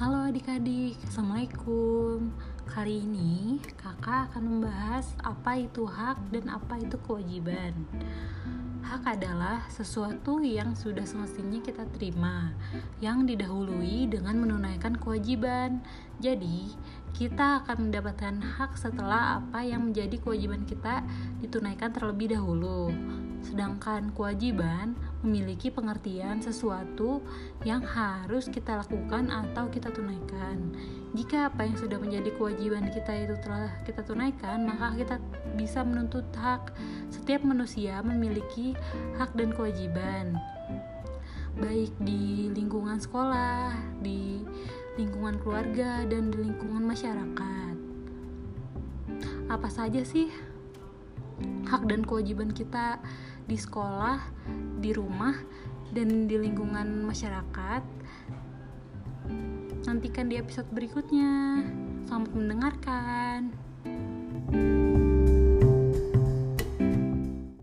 Halo adik-adik, Assalamualaikum. Kali ini kakak akan membahas apa itu hak dan apa itu kewajiban. Hak adalah sesuatu yang sudah semestinya kita terima Yang didahului dengan menunaikan kewajiban. Jadi, kita akan mendapatkan hak setelah apa yang menjadi kewajiban kita ditunaikan terlebih dahulu. Sedangkan kewajiban memiliki pengertian sesuatu yang harus kita lakukan atau kita tunaikan. Jika apa yang sudah menjadi kewajiban kita itu telah kita tunaikan, maka kita bisa menuntut hak. Setiap manusia memiliki hak dan kewajiban, baik di lingkungan sekolah, di lingkungan keluarga, dan di lingkungan masyarakat. Apa saja sih hak dan kewajiban kita di sekolah, di rumah, dan di lingkungan masyarakat. Nantikan di episode berikutnya. Selamat mendengarkan.